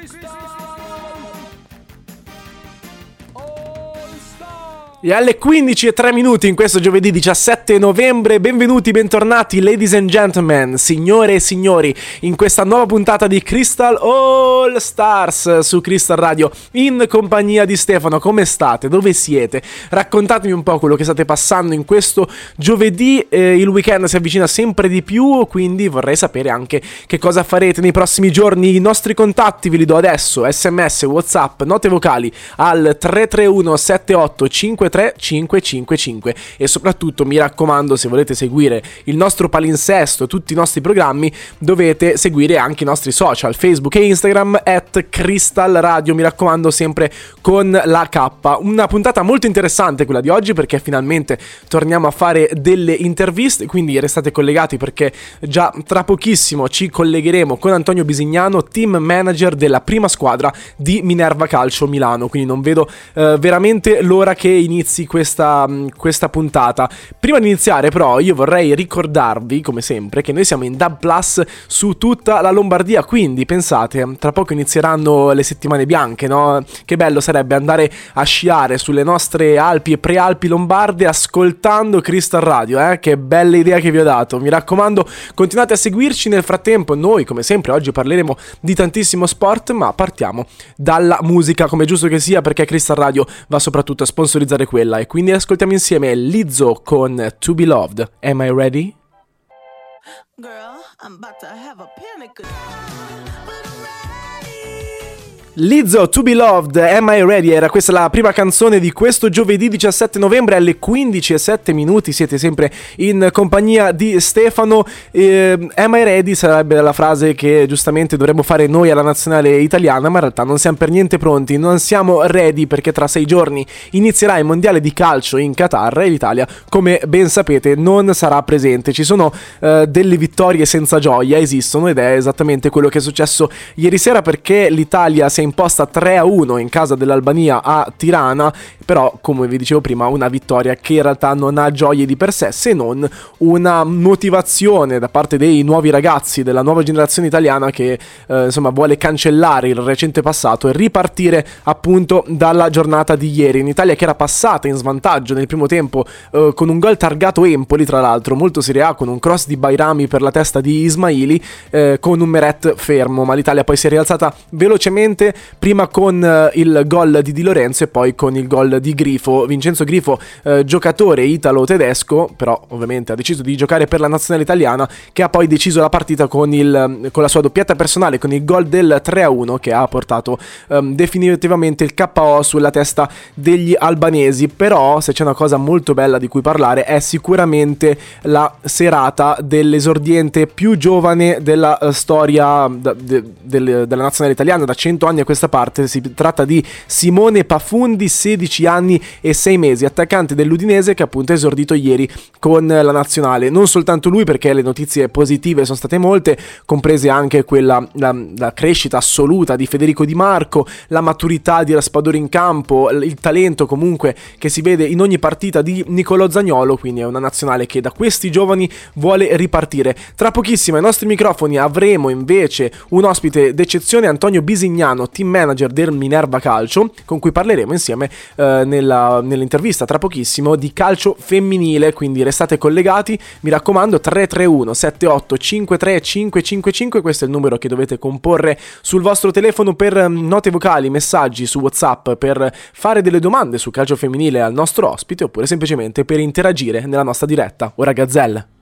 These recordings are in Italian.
Cristal. E alle 15 e 3 minuti in questo giovedì 17 novembre, benvenuti, bentornati, ladies and gentlemen, signore e signori, in questa nuova puntata di Crystal All Stars su Crystal Radio, in compagnia di Stefano. Come state? Dove siete? Raccontatemi un po' quello che state passando in questo giovedì. Eh, il weekend si avvicina sempre di più, quindi vorrei sapere anche che cosa farete nei prossimi giorni. I nostri contatti ve li do adesso: sms, whatsapp, note vocali al 331 78 53 555 e soprattutto mi raccomando se volete seguire il nostro palinsesto tutti i nostri programmi dovete seguire anche i nostri social Facebook e Instagram at Crystal Radio. Mi raccomando sempre con la K. Una puntata molto interessante quella di oggi perché finalmente torniamo a fare delle interviste quindi restate collegati perché già tra pochissimo ci collegheremo con Antonio Bisignano team manager della prima squadra di Minerva Calcio Milano. Quindi non vedo eh, veramente l'ora che inizi inizi questa, mm, questa, puntata. Prima di iniziare, però, io vorrei ricordarvi, come sempre, che noi siamo in Dub Plus su tutta la Lombardia. Quindi pensate, tra poco inizieranno le settimane bianche, no? Che bello sarebbe andare a sciare sulle nostre Alpi e prealpi lombarde ascoltando Crystal Radio, eh? Che bella idea che vi ho dato. Mi raccomando, continuate a seguirci. Nel frattempo, noi, come sempre, oggi parleremo di tantissimo sport, ma partiamo dalla musica, come è giusto che sia, perché Crystal Radio va soprattutto a sponsorizzare quella e quindi ascoltiamo insieme Lizzo con To Be Loved. Am I ready? Girl, I'm about to have a panic. Lizzo, To Be Loved, Am I Ready? Era questa la prima canzone di questo giovedì 17 novembre alle 15 e 7 minuti. Siete sempre in compagnia di Stefano. Eh, Am I Ready sarebbe la frase che giustamente dovremmo fare noi alla nazionale italiana, ma in realtà non siamo per niente pronti. Non siamo ready perché tra sei giorni inizierà il mondiale di calcio in Qatar e l'Italia, come ben sapete, non sarà presente. Ci sono eh, delle vittorie senza gioia, esistono ed è esattamente quello che è successo ieri sera perché l'Italia si è imposta 3-1 in casa dell'Albania a Tirana, però come vi dicevo prima una vittoria che in realtà non ha gioie di per sé se non una motivazione da parte dei nuovi ragazzi della nuova generazione italiana che eh, insomma vuole cancellare il recente passato e ripartire appunto dalla giornata di ieri. In Italia che era passata in svantaggio nel primo tempo eh, con un gol targato Empoli tra l'altro molto Serie A con un cross di Bairami per la testa di Ismaili eh, con un Meret fermo ma l'Italia poi si è rialzata velocemente prima con eh, il gol di Di Lorenzo e poi con il gol di Grifo. Vincenzo Grifo, eh, giocatore italo-tedesco, però ovviamente ha deciso di giocare per la nazionale italiana, che ha poi deciso la partita con, il, con la sua doppietta personale, con il gol del 3-1 che ha portato um, definitivamente il KO sulla testa degli albanesi. Però se c'è una cosa molto bella di cui parlare è sicuramente la serata dell'esordiente più giovane della uh, storia da, de, de, della nazionale italiana da 100 anni a questa parte, si tratta di Simone Pafundi, 16 anni e 6 mesi, attaccante dell'Udinese che appunto ha esordito ieri con la nazionale. Non soltanto lui perché le notizie positive sono state molte, comprese anche quella, la, la crescita assoluta di Federico Di Marco, la maturità di Raspadori in campo, il talento comunque che si vede in ogni partita di Nicolò Zagnolo, quindi è una nazionale che da questi giovani vuole ripartire. Tra pochissimo ai nostri microfoni avremo invece un ospite d'eccezione, Antonio Bisignano, team manager del Minerva Calcio, con cui parleremo insieme eh, nella, nell'intervista tra pochissimo di calcio femminile, quindi restate collegati, mi raccomando 331 78 53 555, questo è il numero che dovete comporre sul vostro telefono per mm, note vocali, messaggi su WhatsApp, per fare delle domande su calcio femminile al nostro ospite oppure semplicemente per interagire nella nostra diretta. Ora Gazzelle.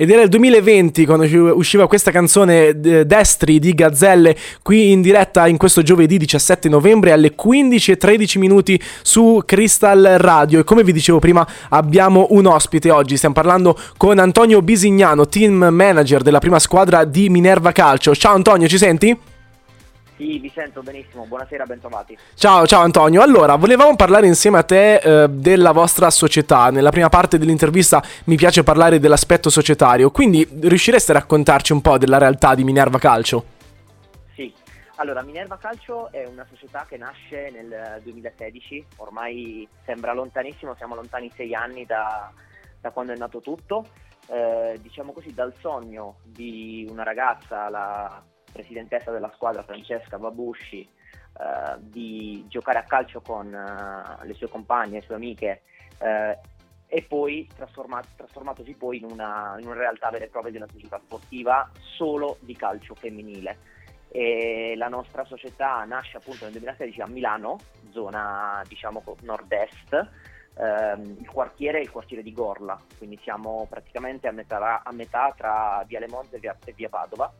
Ed era il 2020 quando usciva questa canzone Destri di Gazzelle qui in diretta in questo giovedì 17 novembre alle 15.13 minuti su Crystal Radio. E come vi dicevo prima abbiamo un ospite oggi, stiamo parlando con Antonio Bisignano, team manager della prima squadra di Minerva Calcio. Ciao Antonio, ci senti? Sì, vi sento benissimo, buonasera, bentrovati. Ciao, ciao Antonio. Allora, volevamo parlare insieme a te eh, della vostra società. Nella prima parte dell'intervista mi piace parlare dell'aspetto societario, quindi riuscireste a raccontarci un po' della realtà di Minerva Calcio? Sì, allora Minerva Calcio è una società che nasce nel 2016, ormai sembra lontanissimo, siamo lontani sei anni da, da quando è nato tutto. eh, diciamo così, dal sogno di una ragazza, la presidentessa della squadra Francesca Babusci, eh, di giocare a calcio con eh, le sue compagne, le sue amiche eh, e poi trasformat- trasformatosi poi in una, in una realtà vera e propria della società sportiva solo di calcio femminile. E la nostra società nasce appunto nel 2016 a Milano, zona diciamo nord-est, ehm, il quartiere è il quartiere di Gorla, quindi siamo praticamente a metà, a metà tra Via Lemonte e Via, e Via Padova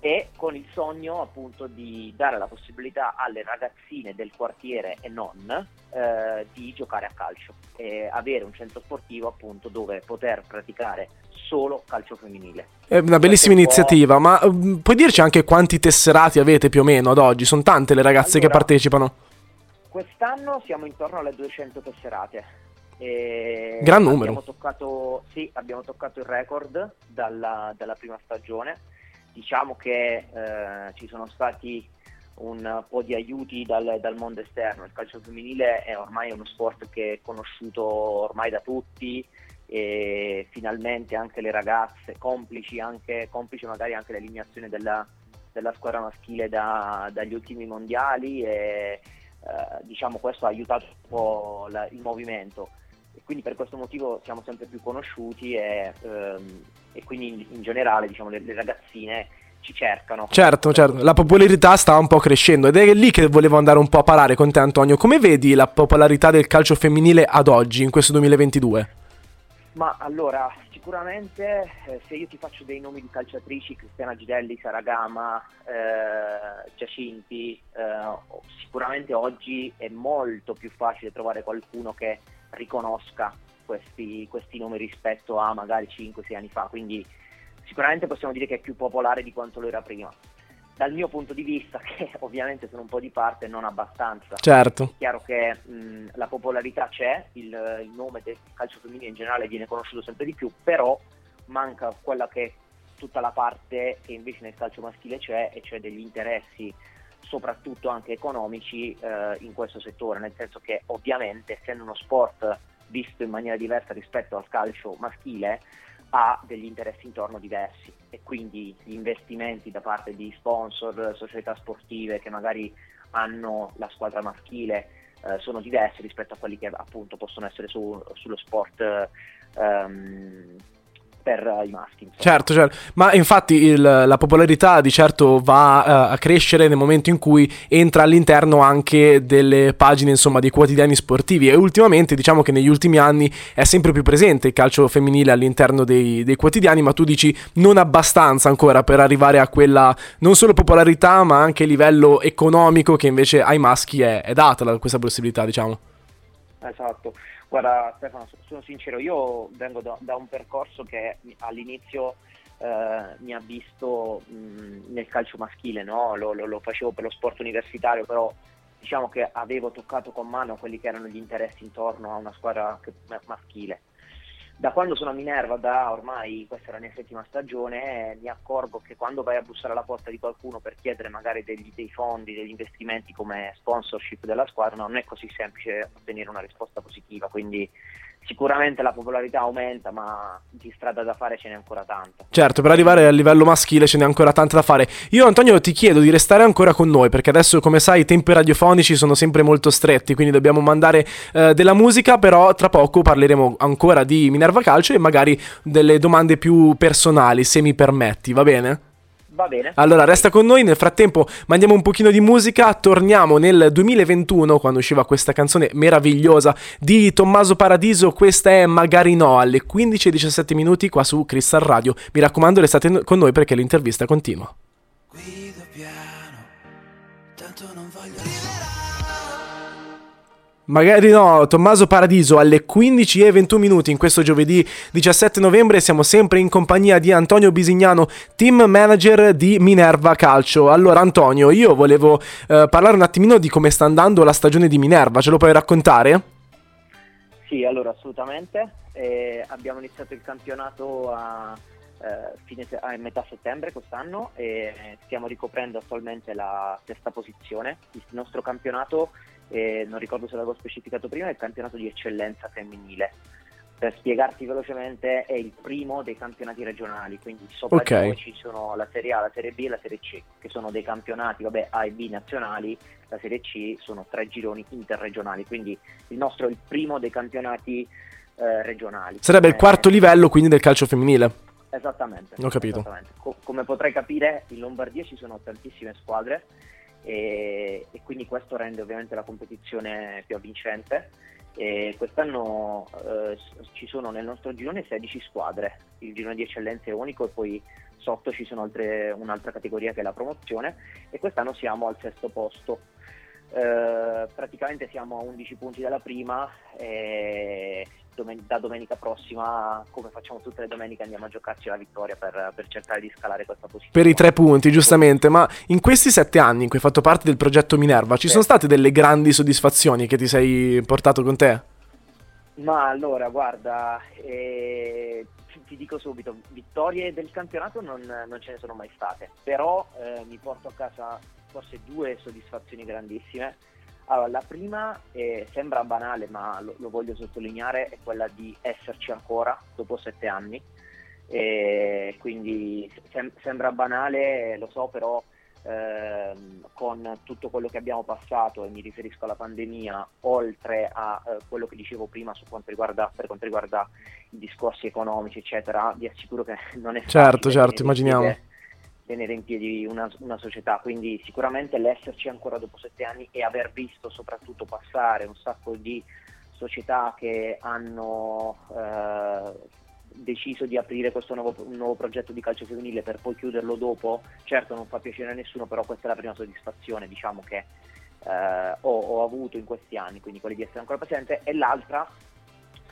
e con il sogno appunto di dare la possibilità alle ragazzine del quartiere e non eh, di giocare a calcio e avere un centro sportivo appunto dove poter praticare solo calcio femminile. È una bellissima un iniziativa, ma uh, puoi dirci anche quanti tesserati avete più o meno ad oggi? Sono tante le ragazze allora, che partecipano? Quest'anno siamo intorno alle 200 tesserate. E Gran numero. Abbiamo toccato, sì, abbiamo toccato il record dalla, dalla prima stagione diciamo che eh, ci sono stati un po' di aiuti dal, dal, mondo esterno. Il calcio femminile è ormai uno sport che è conosciuto ormai da tutti e finalmente anche le ragazze, complici, anche, complici magari anche l'eliminazione della, della squadra maschile da, dagli ultimi mondiali e eh, diciamo questo ha aiutato un po' la, il movimento quindi per questo motivo siamo sempre più conosciuti e, ehm, e quindi in, in generale diciamo, le, le, ragazzine ci cercano. Certo, certo, la popolarità sta un po' crescendo ed è lì che volevo andare un po' a parare con te Antonio. Come vedi la popolarità del calcio femminile ad oggi, in questo 2022? Ma allora, sicuramente eh, se io ti faccio dei nomi di calciatrici, Cristiana Gidelli, Saragama, eh, Giacinti, eh, sicuramente oggi è molto più facile trovare qualcuno che riconosca questi, questi nomi rispetto a magari 5-6 anni fa, quindi sicuramente possiamo dire che è più popolare di quanto lo era prima. Dal mio punto di vista, che ovviamente sono un po' di parte, non abbastanza. Certo. È chiaro che mh, la popolarità c'è, il, il nome del calcio femminile in generale viene conosciuto sempre di più, però manca quella che è tutta la parte che invece nel calcio maschile c'è, e cioè degli interessi soprattutto anche economici eh, in questo settore, nel senso che ovviamente essendo uno sport visto in maniera diversa rispetto al calcio maschile ha degli interessi intorno diversi. E quindi gli investimenti da parte di sponsor, società sportive che magari hanno la squadra maschile eh, sono diversi rispetto a quelli che appunto possono essere su, sullo sport ehm, per i maschi. Insomma. Certo, certo, ma infatti il, la popolarità di certo va uh, a crescere nel momento in cui entra all'interno anche delle pagine insomma di quotidiani sportivi e ultimamente diciamo che negli ultimi anni è sempre più presente il calcio femminile all'interno dei, dei quotidiani, ma tu dici non abbastanza ancora per arrivare a quella non solo popolarità ma anche livello economico che invece ai maschi è, è data questa possibilità diciamo. Esatto. Guarda Stefano, sono sincero, io vengo da, da un percorso che all'inizio eh, mi ha visto mh, nel calcio maschile, no? lo, lo, lo, facevo per lo sport universitario, però diciamo che avevo toccato con mano quelli che erano gli interessi intorno a una squadra maschile da quando sono a Minerva, da ormai questa è la mia settima stagione, mi accorgo che quando vai a bussare alla porta di qualcuno per chiedere magari degli, dei fondi, degli investimenti come sponsorship della squadra, non è così semplice ottenere una risposta positiva. Quindi sicuramente la popolarità aumenta, ma di strada da fare ce n'è ancora tanta. Certo, per arrivare al livello maschile ce n'è ancora tanta da fare. Io Antonio ti chiedo di restare ancora con noi, perché adesso come sai i tempi radiofonici sono sempre molto stretti, quindi dobbiamo mandare eh, della musica, però tra poco parleremo ancora di Minerva Calcio e magari delle domande più personali, se mi permetti, va bene? Va bene. Allora, resta con noi. Nel frattempo, mandiamo un pochino di musica. Torniamo nel 2021, quando usciva questa canzone meravigliosa di Tommaso Paradiso. Questa è Magari No, alle 15.17 minuti qua su Crystal Radio. Mi raccomando, restate con noi perché l'intervista continua. Magari no, Tommaso Paradiso alle 15 e 21 minuti in questo giovedì 17 novembre siamo sempre in compagnia di Antonio Bisignano, team manager di Minerva Calcio. Allora Antonio, io volevo eh, parlare un attimino di come sta andando la stagione di Minerva, ce lo puoi raccontare? Sì, allora assolutamente. Eh, abbiamo iniziato il campionato a, eh, fine, a metà settembre quest'anno e stiamo ricoprendo attualmente la sesta posizione. Il nostro campionato eh, non ricordo se l'avevo specificato prima, è il campionato di eccellenza femminile. per spiegarti velocemente, è il primo dei campionati regionali, quindi sopra okay. di noi ci sono la Serie A, la Serie B e la Serie C, che sono dei campionati, vabbè, A e B nazionali, la Serie C sono tre gironi interregionali, quindi il nostro è il primo dei campionati eh, regionali. Sarebbe il quarto livello quindi del calcio femminile. Esattamente. Ho capito. Esattamente. Co- come potrai capire, in Lombardia ci sono tantissime squadre e, e quindi questo rende ovviamente la competizione più avvincente. E quest'anno eh, ci sono nel nostro girone 16 squadre, il girone di eccellenza è unico e poi sotto ci sono altre, un'altra categoria che è la promozione. E quest'anno siamo al sesto posto. Eh, praticamente siamo a 11 punti dalla prima e domen- da domenica prossima, come facciamo tutte le domeniche, andiamo a giocarci la vittoria per, per, cercare di scalare questa posizione. Per i tre punti, giustamente, ma in questi sette anni in cui hai fatto parte del progetto Minerva, ci sì. sono state delle grandi soddisfazioni che ti sei portato con te? Ma allora, guarda, eh, ti dico subito, vittorie del campionato non, non ce ne sono mai state, però eh, mi porto a casa forse due soddisfazioni grandissime. Allora, la prima eh, sembra banale, ma lo, lo, voglio sottolineare, è quella di esserci ancora dopo sette anni. E quindi sem- sembra banale, lo so, però ehm, con tutto quello che abbiamo passato, e mi riferisco alla pandemia, oltre a eh, quello che dicevo prima su quanto riguarda, per quanto riguarda i discorsi economici, eccetera, vi assicuro che non è certo, certo, immaginiamo tenere in piedi una, una, società, quindi sicuramente l'esserci ancora dopo sette anni e aver visto soprattutto passare un sacco di società che hanno eh, deciso di aprire questo nuovo, nuovo, progetto di calcio femminile per poi chiuderlo dopo, certo non fa piacere a nessuno, però questa è la prima soddisfazione diciamo, che eh, ho, ho, avuto in questi anni, quindi quella di essere ancora presente, e l'altra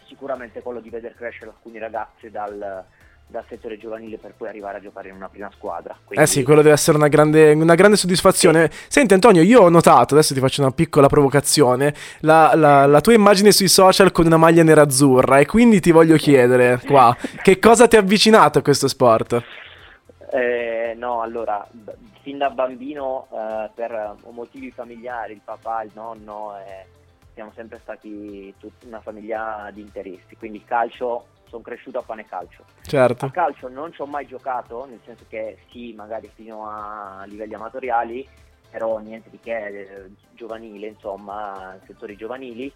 sicuramente quello di vedere crescere alcuni ragazzi dal dal settore giovanile per poi arrivare a giocare in una prima squadra. Quindi... Eh sì, quello deve essere una grande, una grande soddisfazione. Sì. Senti Antonio, io ho notato, adesso ti faccio una piccola provocazione, la, la, la tua immagine sui social con una maglia nerazzurra e quindi ti voglio chiedere qua, che cosa ti ha avvicinato a questo sport? Eh, no, allora, fin da bambino eh, per motivi familiari, il papà, il nonno, eh, siamo sempre stati una famiglia di interisti, quindi il calcio sono cresciuto a pane calcio. Certo. A calcio non ci ho mai giocato, nel senso che sì, magari fino a livelli amatoriali, però niente di che, eh, giovanile, insomma, settori giovanili.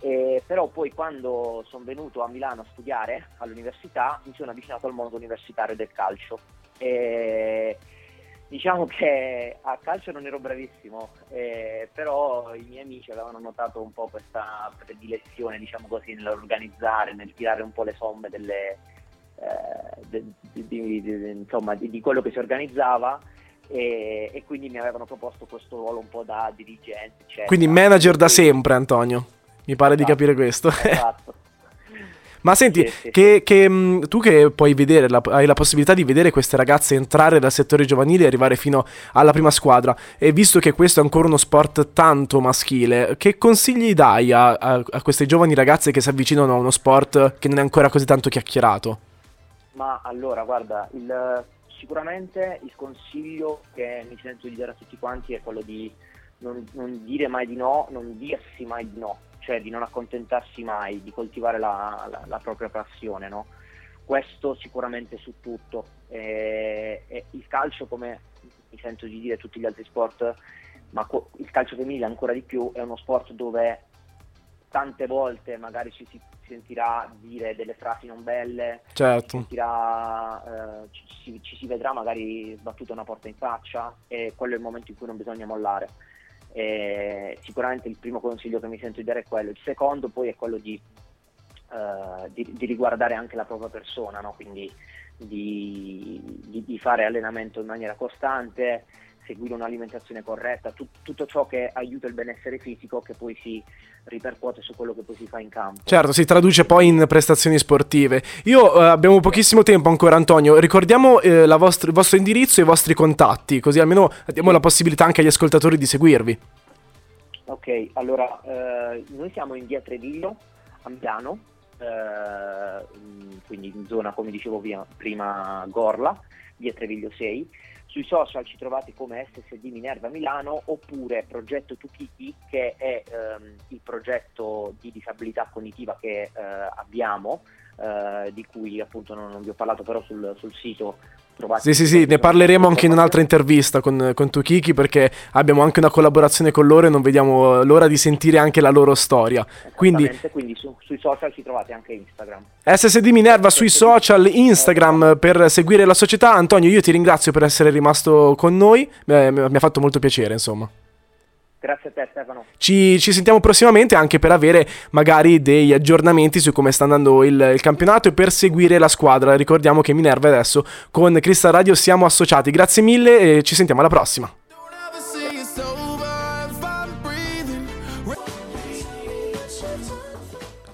Eh, però poi quando sono venuto a Milano a studiare all'università mi sono avvicinato al mondo universitario del calcio. E Diciamo che a calcio non ero bravissimo, eh, però i miei amici avevano notato un po' questa predilezione, diciamo così, nell'organizzare, nel tirare un po' le somme delle, eh, di, di, di, insomma, di, quello che si organizzava e, e, quindi mi avevano proposto questo ruolo un po' da dirigente. Eccetera. Quindi manager da sempre, Antonio. Mi pare esatto, di capire questo. Esatto. Ma senti, sì, sì, che, che, mm, tu che puoi vedere, la, hai la possibilità di vedere queste ragazze entrare dal settore giovanile e arrivare fino alla prima squadra, e visto che questo è ancora uno sport tanto maschile, che consigli dai a, a, a queste giovani ragazze che si avvicinano a uno sport che non è ancora così tanto chiacchierato? Ma allora, guarda, il, sicuramente il consiglio che mi sento di dare a tutti quanti è quello di non, non dire mai di no, non dirsi mai di no cioè di non accontentarsi mai, di coltivare la, la, la propria passione, no? Questo sicuramente su tutto. E, e il calcio, come mi sento di dire tutti gli altri sport, ma co- il calcio femminile ancora di più, è uno sport dove tante volte magari ci si sentirà dire delle frasi non belle, certo. ci, sentirà, eh, ci, ci, ci si vedrà magari sbattuta una porta in faccia e quello è il momento in cui non bisogna mollare eh, sicuramente il primo consiglio che mi sento di dare è quello, il secondo poi è quello di, eh, di, di riguardare anche la propria persona, no? quindi di, di, fare allenamento in maniera costante, seguire un'alimentazione corretta, tu, tutto ciò che aiuta il benessere fisico che poi si ripercuote su quello che poi si fa in campo. Certo, si traduce poi in prestazioni sportive. Io eh, abbiamo pochissimo tempo ancora Antonio, ricordiamo eh, vostra, il vostro indirizzo e i vostri contatti, così almeno diamo la possibilità anche agli ascoltatori di seguirvi. Ok, allora eh, noi siamo in via Treviglio a Milano, eh, quindi in zona come dicevo prima Gorla, via Treviglio 6 sui social ci trovate come SSD Minerva Milano oppure Progetto Tukiki che è ehm, il progetto di disabilità cognitiva che eh, abbiamo, eh, di cui appunto non, non, vi ho parlato però sul, sul sito sì, sì, sì, ne parleremo anche in un'altra intervista con, con Tukiki perché abbiamo anche una collaborazione con loro e non vediamo l'ora di sentire anche la loro storia. Quindi, quindi su, sui social ci trovate anche Instagram. SSD Minerva sui social, Instagram per seguire la società. Antonio, io ti ringrazio per essere rimasto con noi, mi ha fatto molto piacere, insomma. Grazie a te Stefano. Ci, ci, sentiamo prossimamente anche per avere magari degli aggiornamenti su come sta andando il, il, campionato e per seguire la squadra. Ricordiamo che Minerva adesso con Crystal Radio siamo associati. Grazie mille e ci sentiamo alla prossima.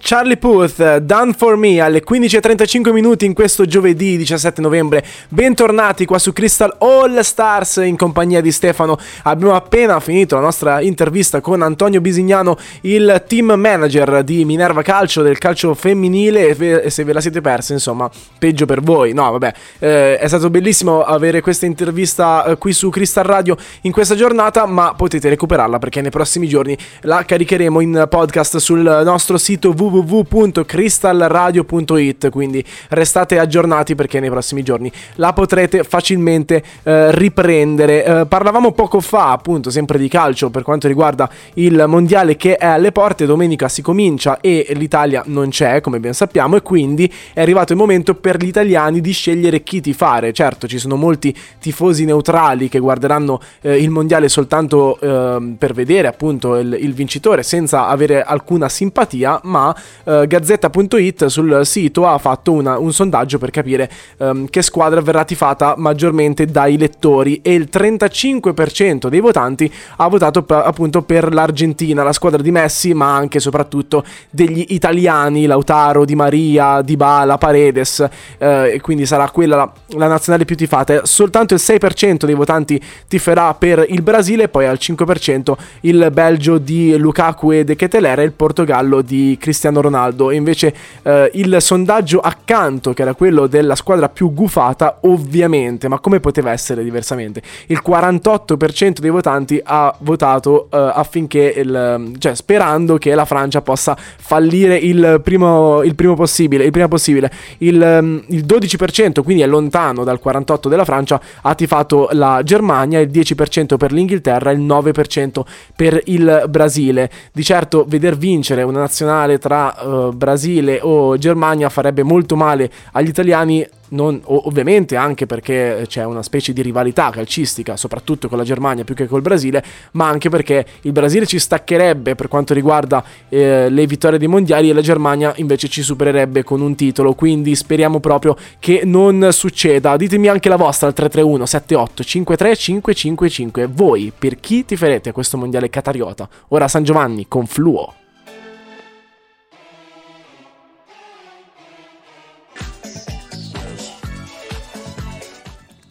Charlie Puth, Done For Me alle 15.35 minuti in questo giovedì 17 novembre. Bentornati qua su Crystal All Stars in compagnia di Stefano. Abbiamo appena finito la nostra intervista con Antonio Bisignano, il team manager di Minerva Calcio, del calcio femminile. E se ve la siete persa, insomma, peggio per voi. No, vabbè, eh, è stato bellissimo avere questa intervista eh, qui su Crystal Radio in questa giornata, ma potete recuperarla perché nei prossimi giorni la caricheremo in podcast sul nostro sito www www.crystalradio.it quindi restate aggiornati perché nei prossimi giorni la potrete facilmente eh, riprendere. Eh, parlavamo poco fa appunto sempre di calcio per quanto riguarda il mondiale che è alle porte. Domenica si comincia e l'Italia non c'è come ben sappiamo e quindi è arrivato il momento per gli italiani di scegliere chi tifare. Certo ci sono molti tifosi neutrali che guarderanno eh, il mondiale soltanto ehm, per vedere appunto il, il vincitore senza avere alcuna simpatia ma uh, Gazzetta.it sul sito ha fatto una, un sondaggio per capire um, che squadra verrà tifata maggiormente dai lettori e il 35% dei votanti ha votato p- appunto per l'Argentina, la squadra di Messi, ma anche e soprattutto degli italiani, Lautaro, Di Maria, Di Bala, Paredes, uh, e quindi sarà quella la, la nazionale più tifata. Soltanto il 6% dei votanti tiferà per il Brasile, poi al 5% il Belgio di Lukaku e De Keteler e il Portogallo di Cristiano Ronaldo. E invece eh, il sondaggio accanto, che era quello della squadra più gufata, ovviamente, ma come poteva essere diversamente? Il 48% dei votanti ha votato eh, affinché, il, cioè sperando che la Francia possa fallire il primo, il primo possibile. Il prima possibile. Il, il 12%, quindi è lontano dal 48% della Francia, ha tifato la Germania, il 10% per l'Inghilterra, il 9% per il Brasile. Di certo veder vincere una nazionale tra uh, Brasile o Germania farebbe molto male agli italiani non, ovviamente anche perché c'è una specie di rivalità calcistica, soprattutto con la Germania più che col Brasile, ma anche perché il Brasile ci staccherebbe per quanto riguarda eh, le vittorie dei mondiali e la Germania invece ci supererebbe con un titolo, quindi speriamo proprio che non succeda. Ditemi anche la vostra al 331 78 53 555. Voi per chi ti farete a questo mondiale catariota? Ora San Giovanni con Fluo.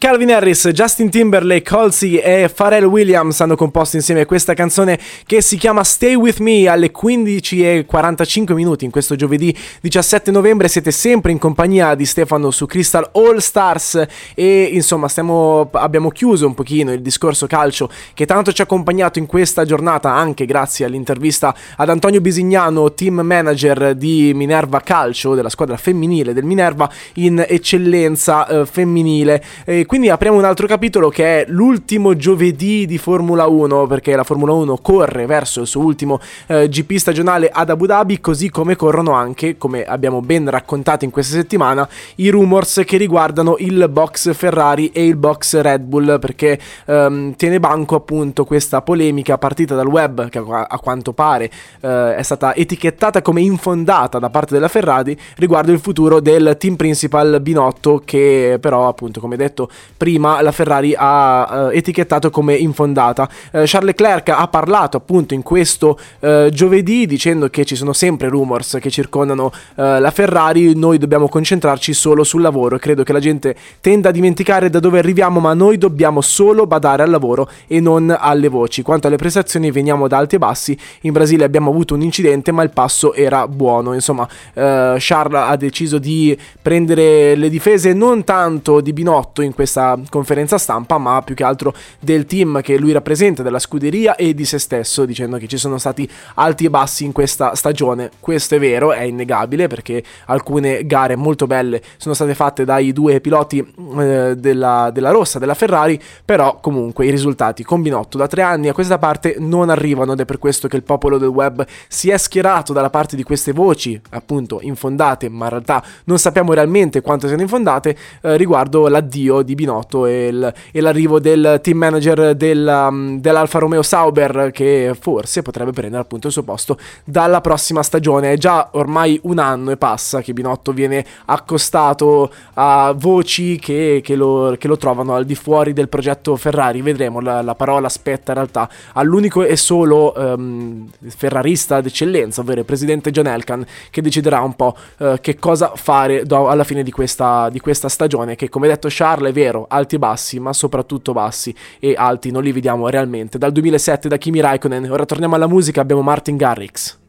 Calvin Harris, Justin Timberlake, Halsey e Pharrell Williams hanno composto insieme questa canzone che si chiama Stay With Me alle 15.45 minuti in questo giovedì 17 novembre. Siete sempre in compagnia di Stefano su Crystal All Stars e insomma stiamo, abbiamo chiuso un pochino il discorso calcio che tanto ci ha accompagnato in questa giornata anche grazie all'intervista ad Antonio Bisignano, team manager di Minerva Calcio, della squadra femminile del Minerva in eccellenza eh, femminile. E quindi apriamo un altro capitolo che è l'ultimo giovedì di Formula 1, perché la Formula 1 corre verso il suo ultimo eh, GP stagionale ad Abu Dhabi, così come corrono anche, come abbiamo ben raccontato in questa settimana, i rumors che riguardano il box Ferrari e il box Red Bull, perché ehm, tiene banco appunto questa polemica partita dal web, che a, a quanto pare eh, è stata etichettata come infondata da parte della Ferrari riguardo il futuro del team principal Binotto, che però appunto come detto prima la Ferrari ha uh, etichettato come infondata. Uh, Charles Leclerc ha parlato appunto in questo uh, giovedì dicendo che ci sono sempre rumors che circondano la Ferrari, noi dobbiamo concentrarci solo sul lavoro e credo che la gente tenda a dimenticare da dove arriviamo, ma noi dobbiamo solo badare al lavoro e non alle voci. Quanto alle prestazioni veniamo da alti e bassi, in Brasile abbiamo avuto un incidente ma il passo era buono, insomma Charles ha deciso di prendere le difese non tanto di Binotto in questa questa conferenza stampa, ma più che altro del team che lui rappresenta, della scuderia e di se stesso, dicendo che ci sono stati alti e bassi in questa stagione. Questo è vero, è innegabile perché alcune gare molto belle sono state fatte dai due piloti eh, della, della rossa, della Ferrari, però comunque i risultati con Binotto da tre anni a questa parte non arrivano ed è per questo che il popolo del web si è schierato dalla parte di queste voci, appunto infondate, ma in realtà non sappiamo realmente quanto siano infondate, eh, riguardo l'addio di Binotto e, il, e, l'arrivo del team manager del, um, dell'Alfa Romeo Sauber che forse potrebbe prendere appunto il suo posto dalla prossima stagione. È già ormai un anno e passa che Binotto viene accostato a voci che, che, lo, che lo, trovano al di fuori del progetto Ferrari. Vedremo, la, la parola spetta in realtà all'unico e solo um, ferrarista d'eccellenza, ovvero il presidente John Elkan, che deciderà un po' uh, che cosa fare do, alla fine di questa, di questa stagione. Che come detto Charles è vero, alti e bassi, ma soprattutto bassi e alti non li vediamo realmente. Dal 2007 da Kimi Raikkonen, ora torniamo alla musica, abbiamo Martin Garrix.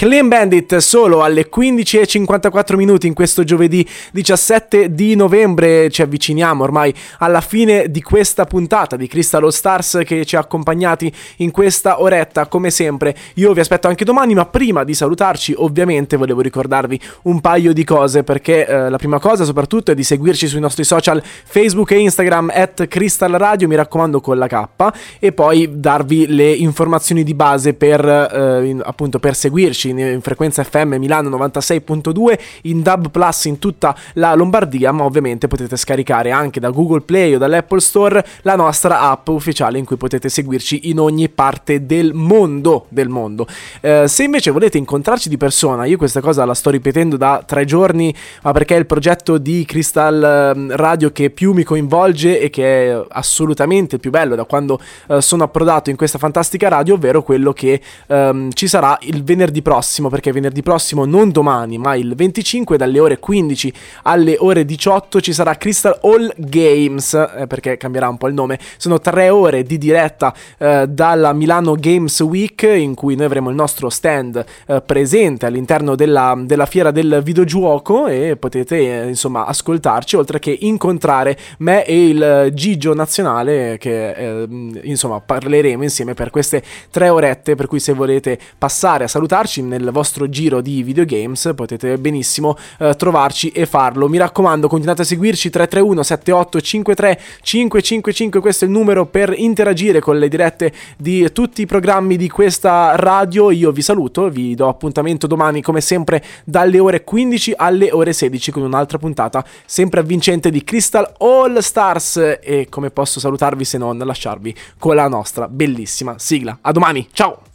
Clean Bandit solo alle 15.54 minuti in questo giovedì 17 di novembre. Ci avviciniamo ormai alla fine di questa puntata di Crystal All Stars che ci ha accompagnati in questa oretta. Come sempre, io vi aspetto anche domani. Ma prima di salutarci, ovviamente, volevo ricordarvi un paio di cose. Perché eh, la prima cosa, soprattutto, è di seguirci sui nostri social Facebook e Instagram at Crystal Radio. Mi raccomando, con la K. E poi darvi le informazioni di base per eh, appunto per seguirci in, in frequenza FM Milano 96.2, in DAB Plus in tutta la Lombardia, ma ovviamente potete scaricare anche da Google Play o dall'Apple Store la nostra app ufficiale in cui potete seguirci in ogni parte del mondo. Del mondo. Eh, se invece volete incontrarci di persona, io questa cosa la sto ripetendo da tre giorni, ma perché è il progetto di Crystal ehm, Radio che più mi coinvolge e che è assolutamente il più bello da quando eh, sono approdato in questa fantastica radio, ovvero quello che ehm, ci sarà il venerdì prossimo prossimo, perché venerdì prossimo, non domani, ma il 25 dalle ore 15 alle ore 18 ci sarà Crystal All Games, eh, perché cambierà un po' il nome. Sono tre ore di diretta eh, dalla Milano Games Week in cui noi avremo il nostro stand eh, presente all'interno della, della, fiera del videogioco e potete eh, insomma ascoltarci oltre che incontrare me e il Gigio nazionale che eh, insomma parleremo insieme per queste tre orette per cui se volete passare a salutarci nel vostro giro di videogames potete benissimo eh, trovarci e farlo. Mi raccomando, continuate a seguirci 331 7853 555, questo è il numero per interagire con le dirette di tutti i programmi di questa radio. Io vi saluto, vi do appuntamento domani come sempre dalle ore 15 alle ore 16 con un'altra puntata sempre avvincente di Crystal All Stars e come posso salutarvi se non lasciarvi con la nostra bellissima sigla. A domani, ciao!